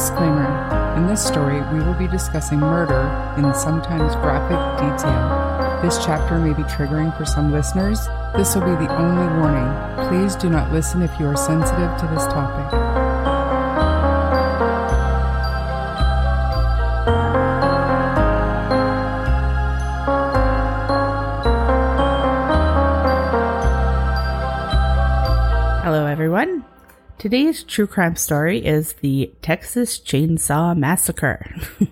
Disclaimer In this story, we will be discussing murder in sometimes graphic detail. This chapter may be triggering for some listeners. This will be the only warning. Please do not listen if you are sensitive to this topic. Today's true crime story is the Texas Chainsaw Massacre.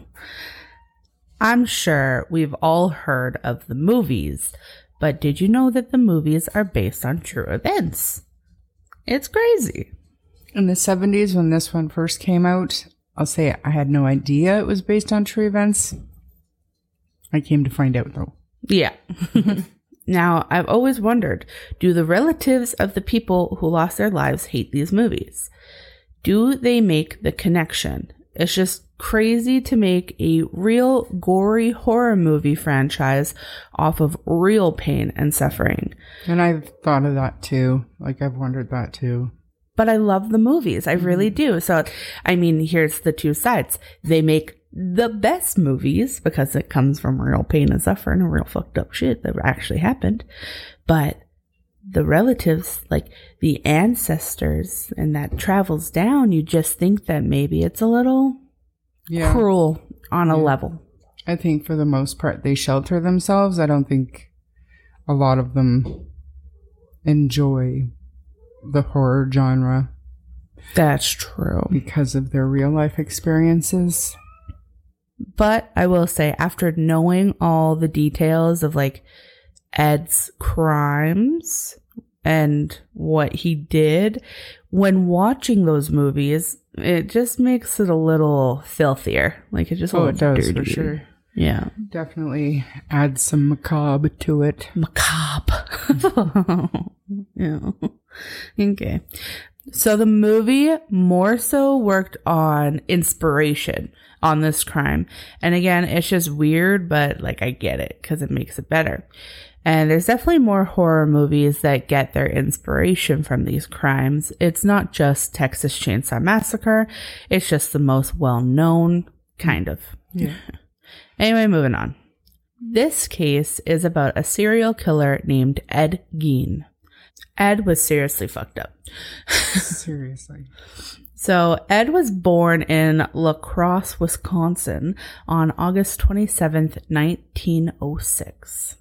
I'm sure we've all heard of the movies, but did you know that the movies are based on true events? It's crazy. In the 70s, when this one first came out, I'll say I had no idea it was based on true events. I came to find out though. Yeah. now, I've always wondered do the relatives of the people who lost their lives hate these movies? Do they make the connection? It's just crazy to make a real gory horror movie franchise off of real pain and suffering. And I've thought of that too. Like, I've wondered that too. But I love the movies. I really mm. do. So, I mean, here's the two sides. They make the best movies because it comes from real pain and suffering and real fucked up shit that actually happened. But the relatives, like the ancestors, and that travels down, you just think that maybe it's a little Yeah. cruel on a level. I think for the most part, they shelter themselves. I don't think a lot of them enjoy the horror genre That's true. because of their real life experiences. But I will say, after knowing all the details of like Ed's crimes and what he did, when watching those movies, it just makes it a little filthier. Like it just a Oh, it does for sure. Yeah. Definitely add some macabre to it. macabre. yeah. Okay. So the movie more so worked on inspiration on this crime. And again, it's just weird, but like I get it because it makes it better. And there's definitely more horror movies that get their inspiration from these crimes. It's not just Texas Chainsaw Massacre, it's just the most well known, kind of. Yeah. Anyway, moving on. This case is about a serial killer named Ed Gein. Ed was seriously fucked up. Seriously. So, Ed was born in La Crosse, Wisconsin on August 27th, 1906.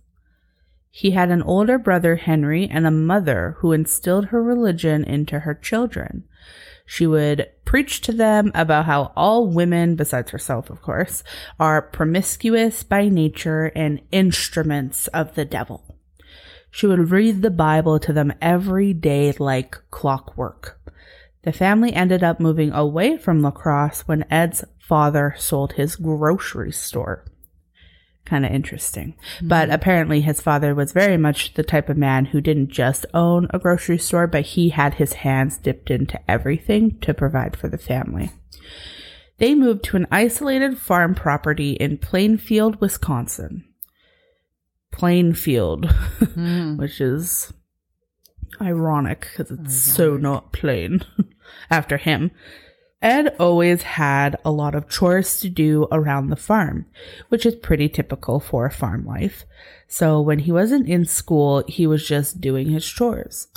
He had an older brother, Henry, and a mother who instilled her religion into her children. She would preach to them about how all women, besides herself, of course, are promiscuous by nature and instruments of the devil. She would read the Bible to them every day like clockwork. The family ended up moving away from La Crosse when Ed's father sold his grocery store. Kind of interesting. Mm-hmm. But apparently, his father was very much the type of man who didn't just own a grocery store, but he had his hands dipped into everything to provide for the family. They moved to an isolated farm property in Plainfield, Wisconsin. Plainfield, hmm. which is ironic because it's oh, so not plain after him. Ed always had a lot of chores to do around the farm, which is pretty typical for farm life. So when he wasn't in school, he was just doing his chores.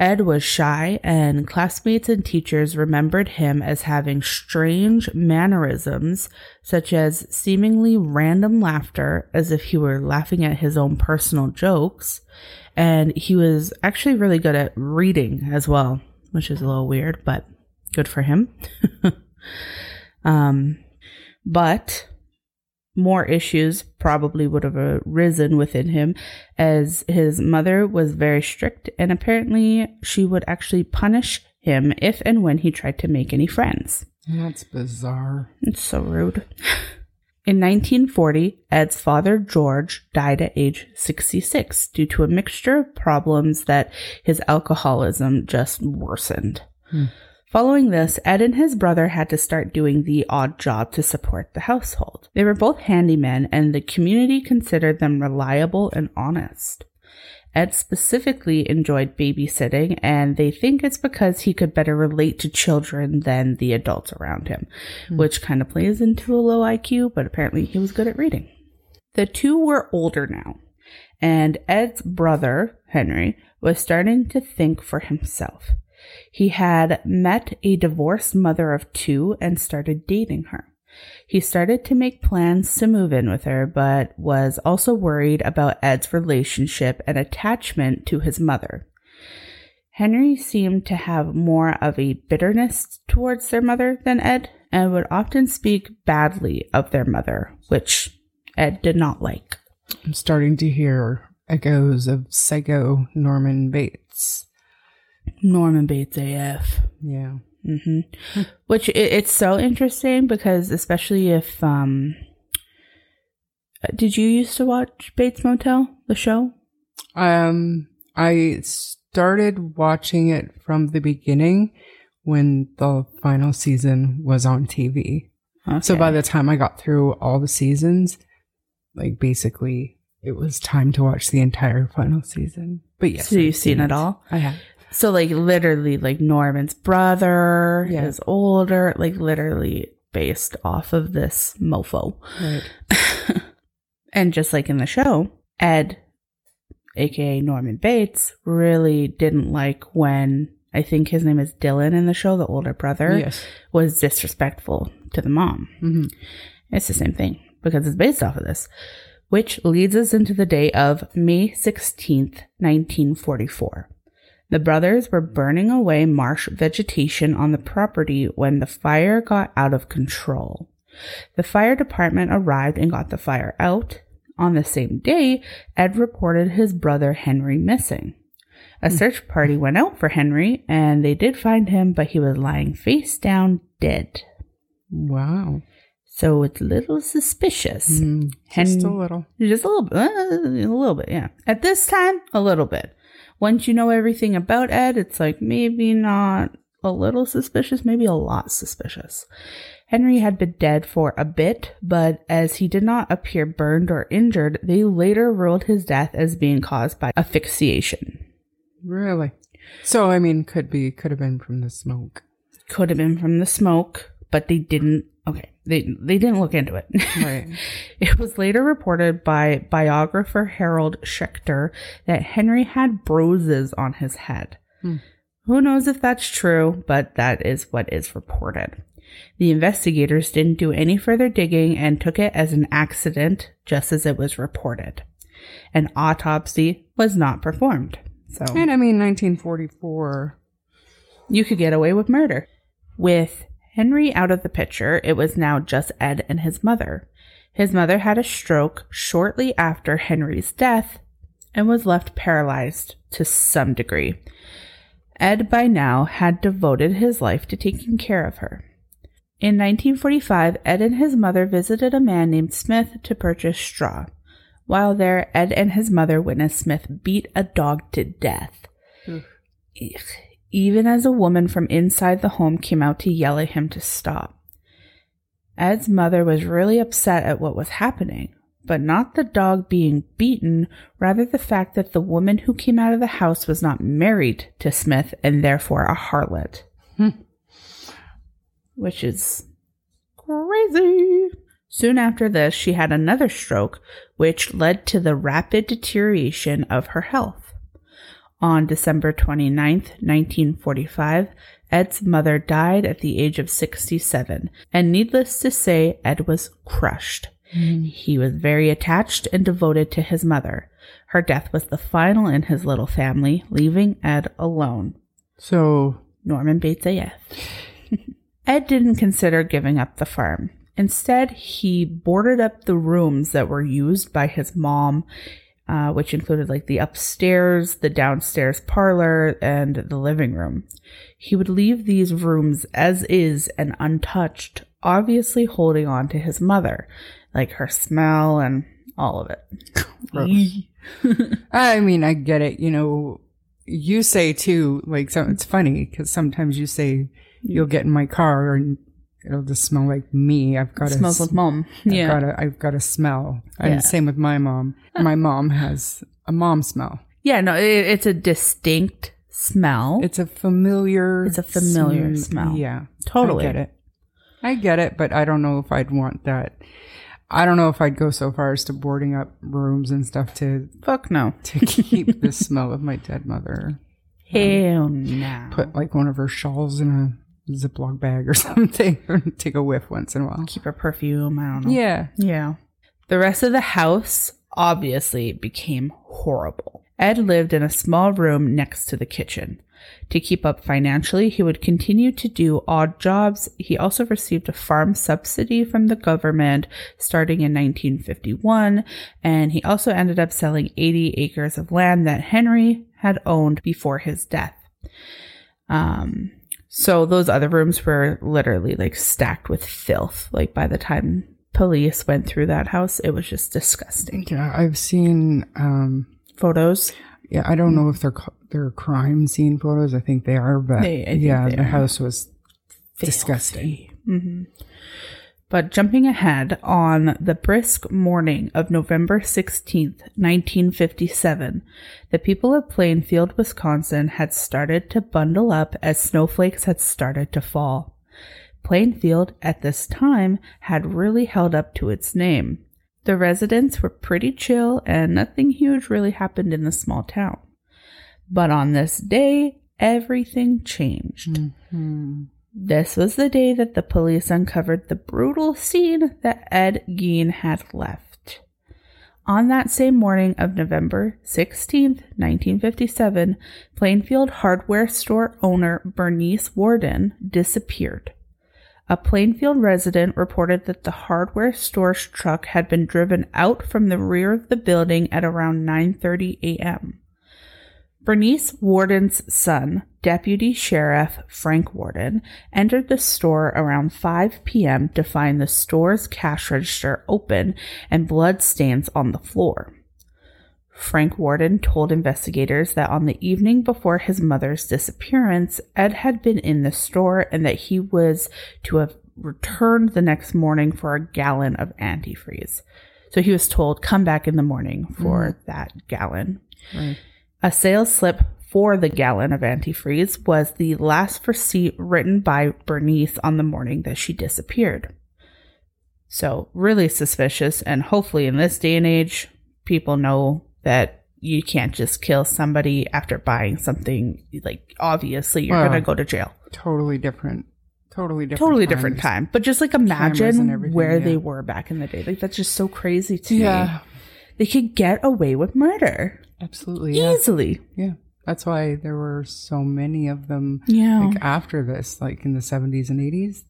Ed was shy, and classmates and teachers remembered him as having strange mannerisms, such as seemingly random laughter, as if he were laughing at his own personal jokes. And he was actually really good at reading as well, which is a little weird, but good for him. um, but more issues probably would have arisen within him as his mother was very strict and apparently she would actually punish him if and when he tried to make any friends. That's bizarre. It's so rude. In 1940, Ed's father, George, died at age 66 due to a mixture of problems that his alcoholism just worsened. Hmm. Following this, Ed and his brother had to start doing the odd job to support the household. They were both handymen, and the community considered them reliable and honest. Ed specifically enjoyed babysitting, and they think it's because he could better relate to children than the adults around him, hmm. which kind of plays into a low IQ, but apparently he was good at reading. The two were older now, and Ed's brother, Henry, was starting to think for himself. He had met a divorced mother of two and started dating her. He started to make plans to move in with her, but was also worried about Ed's relationship and attachment to his mother. Henry seemed to have more of a bitterness towards their mother than Ed, and would often speak badly of their mother, which Ed did not like. I'm starting to hear echoes of Psycho Norman Bates. Norman Bates AF. Yeah. hmm Which it, it's so interesting because, especially if, um, did you used to watch Bates Motel, the show? Um, I started watching it from the beginning when the final season was on TV. So by the time I got through all the seasons, like basically it was time to watch the entire final season. But yes. so you've I've seen it all? I have. So like literally like Norman's brother Yeah. is older, like literally based off of this mofo. Right. And just like in the show, Ed, aka Norman Bates, really didn't like when I think his name is Dylan in the show, the older brother, Yes. was disrespectful to the mom. hmm It's the same thing because it's based off of this, which leads us into the day of May 16th, 1944. The brothers were burning away marsh vegetation on the property when the fire got out of control. The fire department arrived and got the fire out. On the same day, Ed reported his brother Henry missing. A search party went out for Henry and they did find him, but he was lying face down dead. Wow. So it's a little suspicious. Mm, Hen- just a little. Just a little bit. uh, a little bit, yeah. At this time, a little bit. Once you know everything about Ed, it's like maybe not a little suspicious, maybe a lot suspicious. Henry had been dead for a bit, but as he did not appear burned or injured, they later ruled his death as being caused by asphyxiation. Really? So I mean, could be, could have been from the smoke. Could have been from the smoke, but they didn't. Okay, they they didn't look into it. Right. It was later reported by biographer Harold Schechter that Henry had bruises on his head. Hmm. Who knows if that's true, but that is what is reported. The investigators didn't do any further digging and took it as an accident, just as it was reported. An autopsy was not performed. So And I mean, 1944. you could get away with murder. With Henry out of the picture, it was now just Ed and his mother. His mother had a stroke shortly after Henry's death and was left paralyzed to some degree. Ed by now had devoted his life to taking care of her. In 1945, Ed and his mother visited a man named Smith to purchase straw. While there, Ed and his mother witnessed Smith beat a dog to death. Even as a woman from inside the home came out to yell at him to stop. Ed's mother was really upset at what was happening, but not the dog being beaten, rather the fact that the woman who came out of the house was not married to Smith and therefore a harlot. Hmm. Which is crazy. Soon after this, she had another stroke, which led to the rapid deterioration of her health. On December 29th, 1945, Ed's mother died at the age of 67, and needless to say, Ed was crushed. Mm-hmm. He was very attached and devoted to his mother. Her death was the final in his little family, leaving Ed alone. So, Norman Bates AF. Ed didn't consider giving up the farm. Instead, he boarded up the rooms that were used by his mom, uh, which included like the upstairs, the downstairs parlor, and the living room. He would leave these rooms as is and untouched, obviously holding on to his mother, like her smell and all of it. I mean, I get it. You know, you say too, like, so it's funny because sometimes you say you'll get in my car and it'll just smell like me. I've got It smells a, like mom. I've Yeah. got a, I've got a smell. Yeah. And same with my mom. My mom has a mom smell. Yeah, no, it, it's a distinct smell. It's a familiar. It's a familiar sm- smell. Yeah, Totally. I get it. I get it, but I don't know if I'd want that. I don't know if I'd go so far as to boarding up rooms and stuff to Fuck no. to keep the smell of my dead mother. Hell no. Put like one of her shawls in a Ziploc bag or something, or take a whiff once in a while. Keep her perfume. I don't know. Yeah, Yeah. The rest of the house obviously became horrible. Ed lived in a small room next to the kitchen. To keep up financially, he would continue to do odd jobs. He also received a farm subsidy from the government starting in 1951, and he also ended up selling 80 acres of land that Henry had owned before his death. Um, so those other rooms were literally like stacked with filth. Like by the time police went through that house, it was just disgusting. yeah. I've seen. um Photos. Yeah, I don't know if they're they're crime scene photos. I think they are, but They- yeah, the house was disgusting. hmm But jumping ahead, on the brisk morning of November 16th, 1957, the people of Plainfield, Wisconsin had started to bundle up as snowflakes had started to fall. Plainfield, at this time, had really held up to its name. The residents were pretty chill and nothing huge really happened in the small town. But on this day, everything changed. Hmm. This was the day that the police uncovered the brutal scene that Ed Gein had left. On that same morning of November 16th, 1957, Plainfield hardware store owner Bernice Worden disappeared. A Plainfield resident reported that the hardware store's truck had been driven out from the rear of the building at around 9:30 a.m. Bernice Worden's son, Deputy Sheriff Frank Worden, entered the store around 5 p.m. to find the store's cash register open and blood stains on the floor. Frank Worden told investigators that on the evening before his mother's disappearance, Ed had been in the store and that he was to have returned the next morning for a gallon of antifreeze. So he was told, come back in the morning for mm-hmm. that gallon. Right. A sales slip for the gallon of antifreeze was the last receipt written by Bernice on the morning that she disappeared. So, really suspicious, and hopefully, in this day and age, people know that you can't just kill somebody after buying something. Like, obviously, you're Well, going to go to jail. Totally different. Totally different. Totally different time. But just like imagine where yeah. they were back in the day. Like, that's just so crazy to Yeah, me. They could get away with murder absolutely. Yeah. easily. yeah. That's why there were so many of them. Yeah. Like after this, like in the 70s and 80s.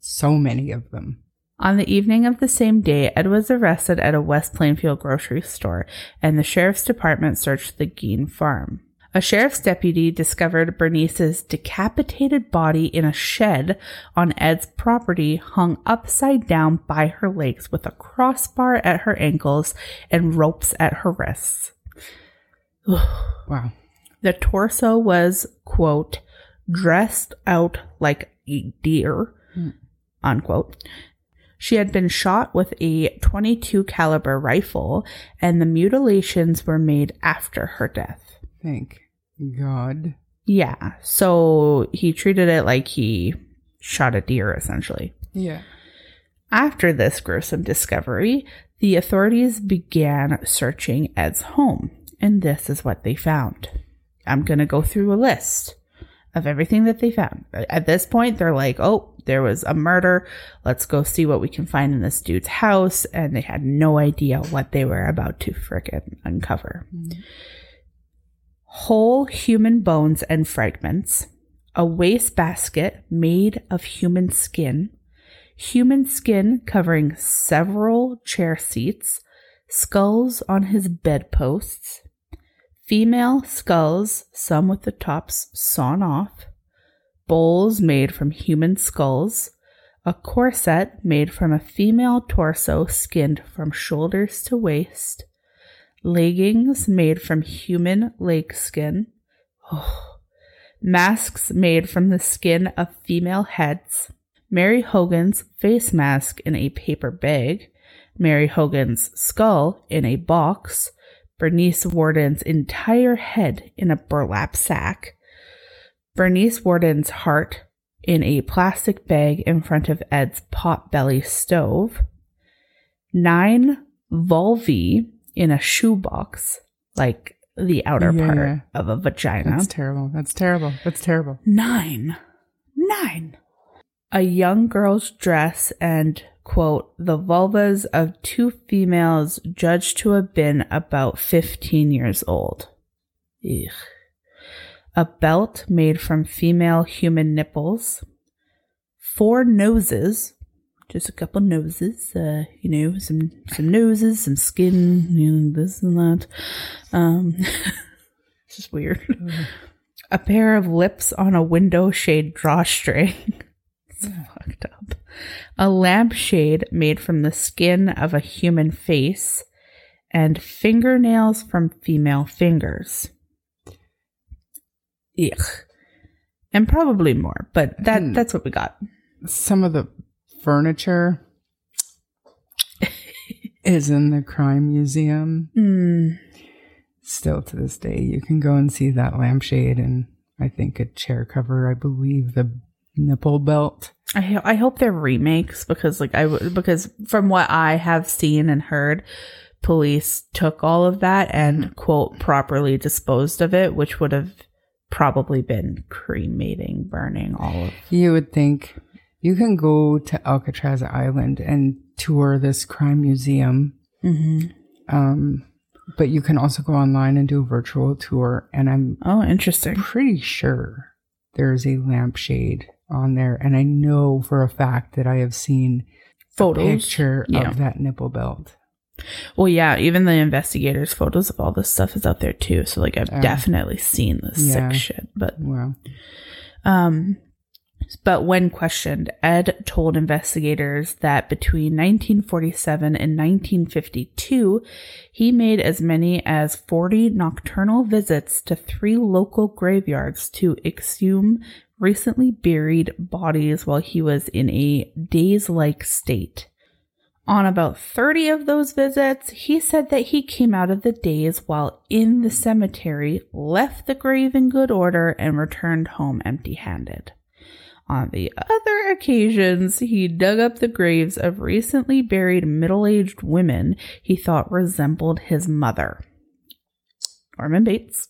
So many of them. On the evening of the same day, Ed was arrested at a West Plainfield grocery store, and the sheriff's department searched the Gein farm. A sheriff's deputy discovered Bernice's decapitated body in a shed on Ed's property, hung upside down by her legs with a crossbar at her ankles and ropes at her wrists. Wow. The torso was, quote, dressed out like a deer, hmm. unquote. She had been shot with a 22 caliber rifle and the mutilations were made after her death. Thank God. Yeah, so he treated it like he shot a deer essentially. Yeah. After this gruesome discovery, the authorities began searching Ed's home, and this is what they found. I'm going to go through a list of everything that they found. At this point, they're like, oh, there was a murder. Let's go see what we can find in this dude's house. And they had no idea what they were about to frickin' uncover. Mm-hmm. Whole human bones and fragments, a wastebasket made of human skin, human skin covering several chair seats, skulls on his bedposts, female skulls, some with the tops sawn off, bowls made from human skulls, a corset made from a female torso skinned from shoulders to waist, leggings made from human leg skin, oh. masks made from the skin of female heads, Mary Hogan's face mask in a paper bag, Mary Hogan's skull in a box, Bernice Worden's entire head in a burlap sack, Bernice Worden's heart in a plastic bag in front of Ed's potbelly stove, nine vulvae in a shoebox, like the outer Yeah, part yeah. of a vagina. That's terrible. That's terrible. That's terrible. Nine. Nine. A young girl's dress and, quote, the vulvas of two females judged to have been about 15 years old. Ugh. A belt made from female human nipples. Four noses. Just a couple noses, uh, you know, some some noses, some skin, you know, this and that. Um, it's just weird a pair of lips on a window shade drawstring. it's fucked up. A lampshade made from the skin of a human face, and fingernails from female fingers. Ugh. And probably more, but that Hmm. that's what we got. Some of the furniture is in the crime museum. Mm, Still to this day, you can go and see that lampshade and I think a chair cover. I believe the nipple belt. I I hope they're remakes because like I w- because from what I have seen and heard, police took all of that and quote properly disposed of it, which would have probably been cremating, burning all of. You would think you can go to Alcatraz Island and tour this crime museum. Mm-hmm. Um, but you can also go online and do a virtual tour. And I'm Oh, interesting. pretty sure there's a lampshade on there. And I know for a fact that I have seen a Photos. picture Yeah. of that nipple belt. Well, yeah, even the investigators' photos of all this stuff is out there too. So like I've Uh, definitely seen this yeah. sick shit, but Wow. Um, but when questioned, Ed told investigators that between 1947 and 1952, he made as many as 40 nocturnal visits to three local graveyards to exhume recently buried bodies while he was in a daze like state. On about 30 of those visits, he said that he came out of the daze while in the cemetery, left the grave in good order, and returned home empty handed. On the other occasions, he dug up the graves of recently buried middle aged women he thought resembled his mother, Norman Bates,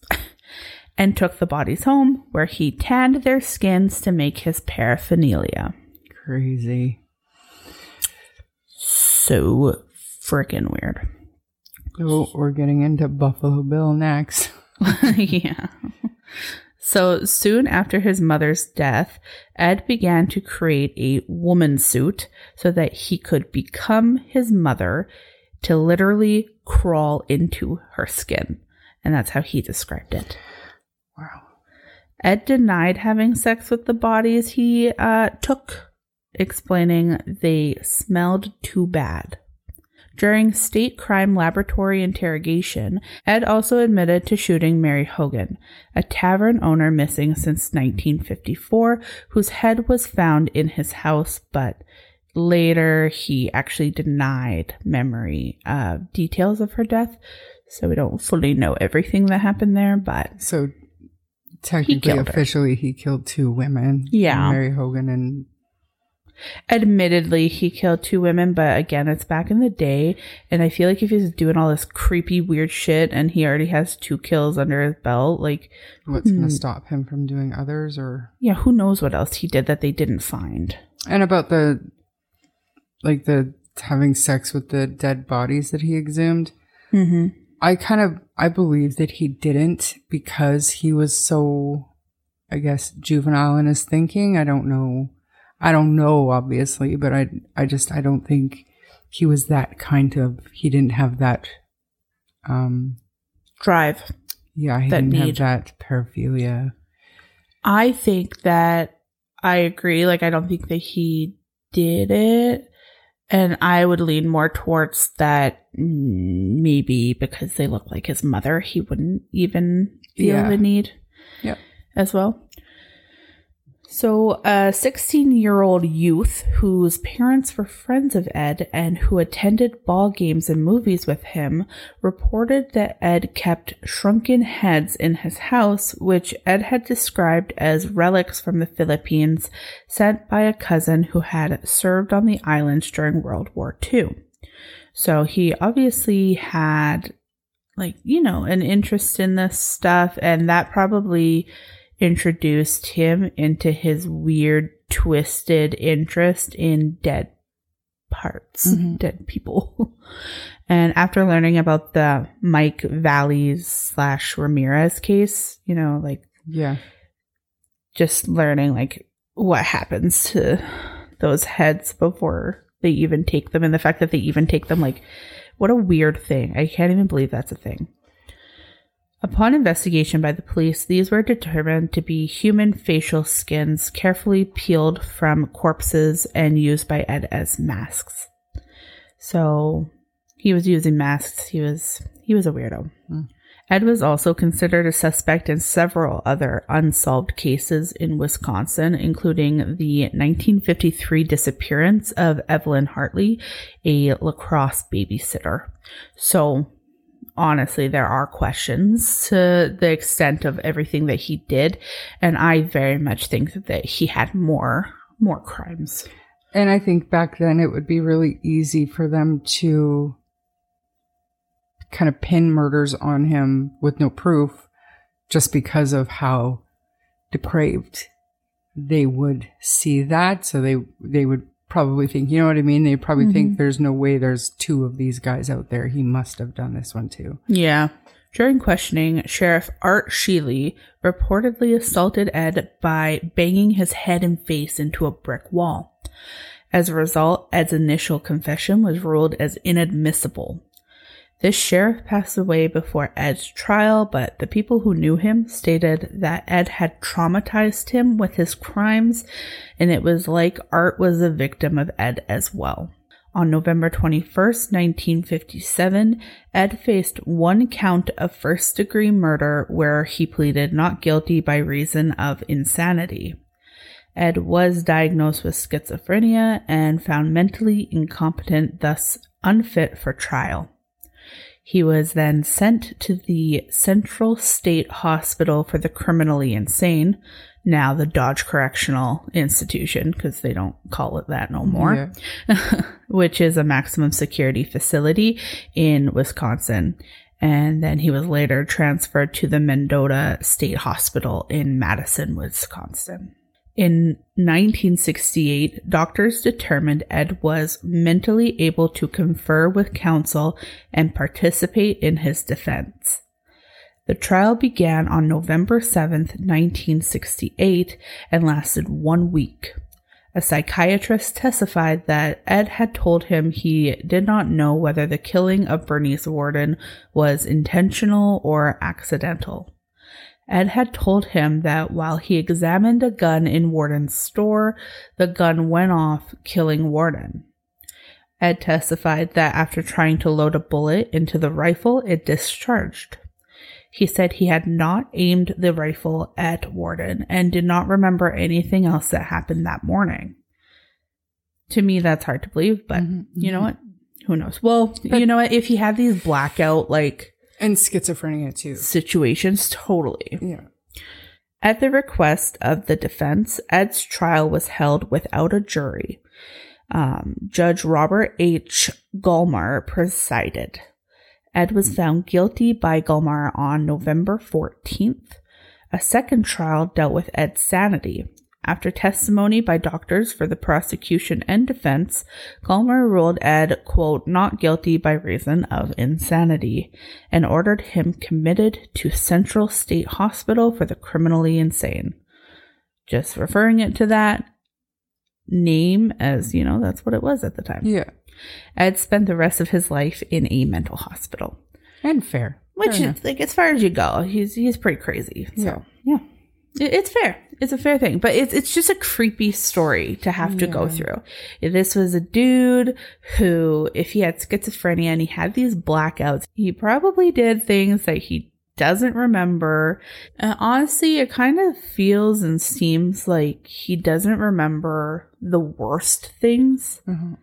and took the bodies home, where he tanned their skins to make his paraphernalia. Crazy. So freaking weird. So we're getting into Buffalo Bill next. yeah. So soon after his mother's death, Ed began to create a woman suit so that he could become his mother to literally crawl into her skin. And that's how he described it. Wow. Ed denied having sex with the bodies he uh, took, explaining they smelled too bad. During state crime laboratory interrogation, Ed also admitted to shooting Mary Hogan, a tavern owner missing since 1954, whose head was found in his house, but later he actually denied memory uh, details of her death. So we don't fully know everything that happened there, but So technically, her. officially, he killed two women. Yeah. Mary Hogan and admittedly he killed two women but again it's back in the day and i feel like if he's doing all this creepy weird shit and he already has two kills under his belt like what's going Hmm. to stop him from doing others or yeah who knows what else he did that they didn't find and about the like the having sex with the dead bodies that he exhumed mm-hmm. i kind of i believe that he didn't because he was so i guess juvenile in his thinking i don't know i don't know obviously but i i just i don't think he was that kind of he didn't have that um drive yeah he didn't need. have that paraphilia i think that i agree like i don't think that he did it and i would lean more towards that maybe because they look like his mother he wouldn't even feel Yeah. the need Yep. as well So, a 16 year old youth whose parents were friends of Ed and who attended ball games and movies with him reported that Ed kept shrunken heads in his house, which Ed had described as relics from the Philippines sent by a cousin who had served on the islands during World War II. So, he obviously had, like, you know, an interest in this stuff, and that probably introduced him into his weird, twisted interest in dead parts, Mhm. dead people. and after learning about the Mike Valleys slash Ramirez case, you know, like Yeah. just learning like what happens to those heads before they even take them and the fact that they even take them like what a weird thing. I can't even believe that's a thing. Upon investigation by the police, these were determined to be human facial skins carefully peeled from corpses and used by Ed as masks. So he was using masks. He was he was a weirdo. Hmm. Ed was also considered a suspect in several other unsolved cases in Wisconsin, including the 1953 disappearance of Evelyn Hartley, a La Crosse babysitter. So, honestly, there are questions to the extent of everything that he did, and I very much think that he had more more crimes. And I think back then it would be really easy for them to kind of pin murders on him with no proof just because of how depraved they would see that. So they they would probably think, you know what I mean? They probably think mm-hmm. there's no way there's two of these guys out there. He must have done this one too. Yeah. During questioning, Sheriff Art Sheely reportedly assaulted Ed by banging his head and face into a brick wall. As a result, Ed's initial confession was ruled as inadmissible. This sheriff passed away before Ed's trial, but the people who knew him stated that Ed had traumatized him with his crimes, and it was like Art was a victim of Ed as well. On November 21st, 1957, Ed faced one count of first degree murder where he pleaded not guilty by reason of insanity. Ed was diagnosed with schizophrenia and found mentally incompetent, thus unfit for trial. He was then sent to the Central State Hospital for the Criminally Insane, now the Dodge Correctional Institution, because they don't call it that no more, which is a maximum security facility in Wisconsin. And then he was later transferred to the Mendota State Hospital in Madison, Wisconsin. In 1968, doctors determined Ed was mentally able to confer with counsel and participate in his defense. The trial began on November 7th, 1968, and lasted one week. A psychiatrist testified that Ed had told him he did not know whether the killing of Bernice Worden was intentional or accidental. Ed had told him that while he examined a gun in Worden's store, the gun went off, killing Worden. Ed testified that after trying to load a bullet into the rifle, it discharged. He said he had not aimed the rifle at Worden and did not remember anything else that happened that morning. To me, that's hard to believe, but Mhm, you know what? Who knows? Well, you know what? If he had these blackout like And schizophrenia too. situations, totally. Yeah. At the request of the defense, Ed's trial was held without a jury. Um, Judge Robert H. Gollmar presided. Ed was found guilty by Gollmar on November 14th. A second trial dealt with Ed's sanity. After testimony by doctors for the prosecution and defense, Gollmar ruled Ed, quote, not guilty by reason of insanity and ordered him committed to Central State Hospital for the criminally insane. Just referring it to that name as, you know, that's what it was at the time. Yeah. Ed spent the rest of his life in a mental hospital, And fair. which Fair is like as far as you go, he's he's pretty crazy. So yeah, It- it's fair. It's a fair thing, but it's it's just a creepy story to have to go through. This was a dude who, if he had schizophrenia and he had these blackouts, he probably did things that he doesn't remember. And honestly, it kind of feels and seems like he doesn't remember the worst things. Mhm.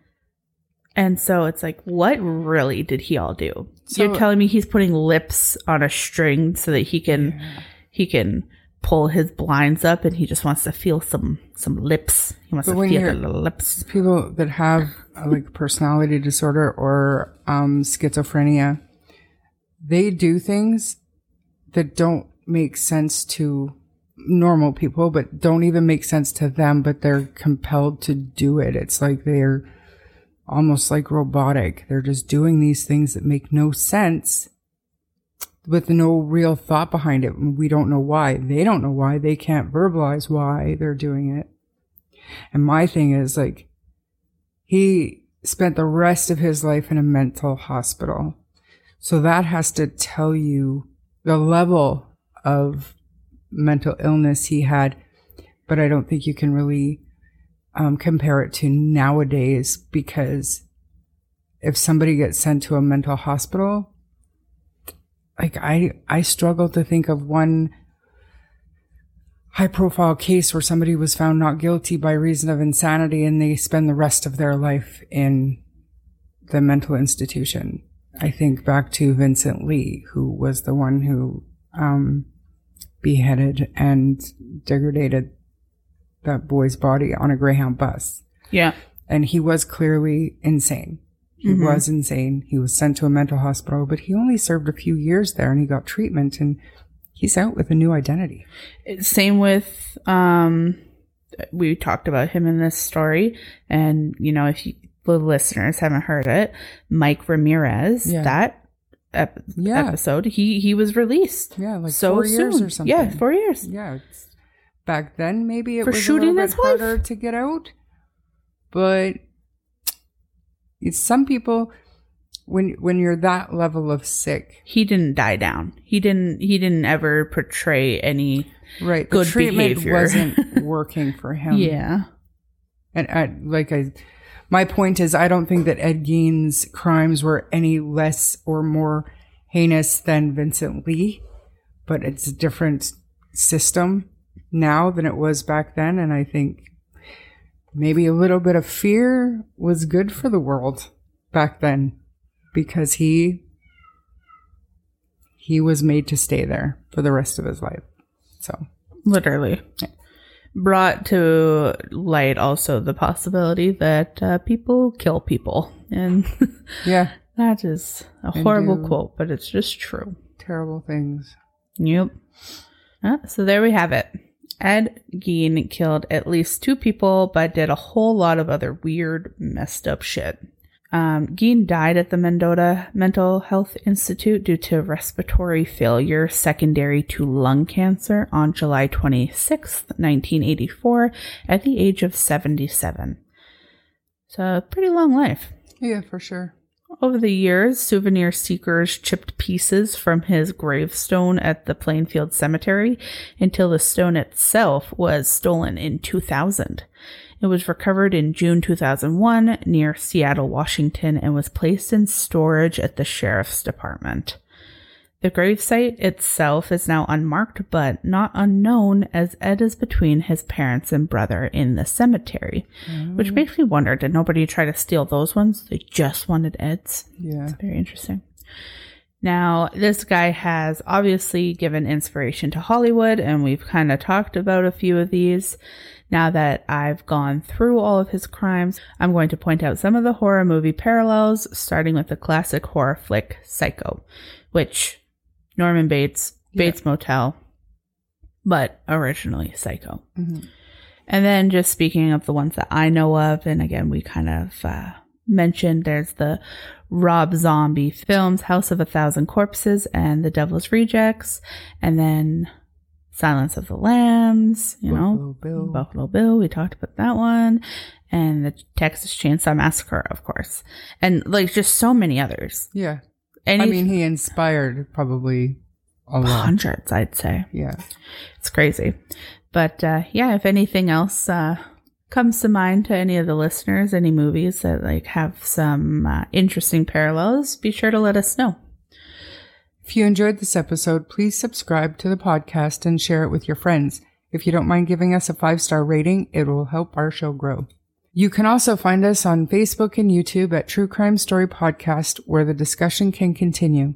And so it's like, what really did he all do? So- You're telling me he's putting lips on a string so that he can Yeah. he can pull his blinds up and he just wants to feel some some lips. He wants But to feel the lips. people that have uh, like personality disorder or um, schizophrenia, they do things that don't make sense to normal people, but don't even make sense to them, but they're compelled to do it. It's like they're almost like robotic. They're just doing these things that make no sense with no real thought behind it. We don't know why. They don't know why. They can't verbalize why they're doing it. And my thing is like, he spent the rest of his life in a mental hospital. So that has to tell you the level of mental illness he had. But I don't think you can really um, compare it to nowadays because if somebody gets sent to a mental hospital, like I, I struggle to think of one high profile case where somebody was found not guilty by reason of insanity and they spend the rest of their life in the mental institution. I think back to Vincent Li, who was the one who um, beheaded and degraded that boy's body on a Greyhound bus. Yeah. And he was clearly insane. He Mhm. was insane. He was sent to a mental hospital, but he only served a few years there and he got treatment and he's out with a new identity. Same with um we talked about him in this story and you know if you, the listeners haven't heard it, Mike Ramirez, Yeah. that ep- Yeah. episode, he he was released. Yeah, like so four years soon. or something. Yeah, 4 years. Yeah, back then maybe it For was shooting a little bit wife. harder to get out, but some people when when you're that level of sick, He didn't die down. He didn't he didn't ever portray any right? Good the treatment behavior. wasn't working for him. Yeah. and I, like I, my point is, I don't think that Ed Gein's crimes were any less or more heinous than Vincent Li, but it's a different system now than it was back then, and I think maybe a little bit of fear was good for the world back then because he he was made to stay there for the rest of his life. So. Literally. Brought to light also the possibility that uh, people kill people. And yeah, that is a And horrible quote but it's just true. terrible things. yep. Uh, so there we have it ed gein killed at least two people but did a whole lot of other weird messed up shit um, Gein died at the Mendota Mental Health Institute due to respiratory failure secondary to lung cancer on July 26, 1984, at the age of 77. So, a pretty long life. Yeah, for sure. Over the years, souvenir seekers chipped pieces from his gravestone at the Plainfield Cemetery until the stone itself was stolen in 2000. It was recovered in June 2001 near Seattle, Washington, and was placed in storage at the Sheriff's Department. The gravesite itself is now unmarked but not unknown as Ed is between his parents and brother in the cemetery, which makes me wonder did nobody try to steal those ones? They just wanted Ed's. Yeah. Very interesting. Now, this guy has obviously given inspiration to Hollywood, and we've kind of talked about a few of these. Now that I've gone through all of his crimes, I'm going to point out some of the horror movie parallels, starting with the classic horror flick Psycho, which Norman Bates, Bates Motel, but originally Psycho. Mhm. And then just speaking of the ones that I know of, and again, we kind of uh, mentioned there's the Rob Zombie films, House of a Thousand Corpses and The Devil's Rejects, and then Silence of the Lambs, you know, Bill. Buffalo Bill, we talked about that one, and the Texas Chainsaw Massacre, of course, and like just so many others. Yeah. Any I mean, he inspired probably a lot. hundreds, I'd say. Yeah. It's crazy. But uh, yeah, if anything else uh, comes to mind to any of the listeners, any movies that like have some uh, interesting parallels, be sure to let us know. If you enjoyed this episode, please subscribe to the podcast and share it with your friends. If you don't mind giving us a five star rating, it will help our show grow. You can also find us on Facebook and YouTube at True Crime Story Podcast, where the discussion can continue.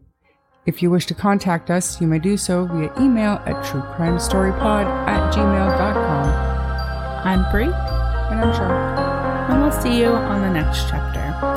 If you wish to contact us, you may do so via email at truecrimestorypod at gmail.com. I'm Brie, And I'm Sean. and we'll see you on the next chapter.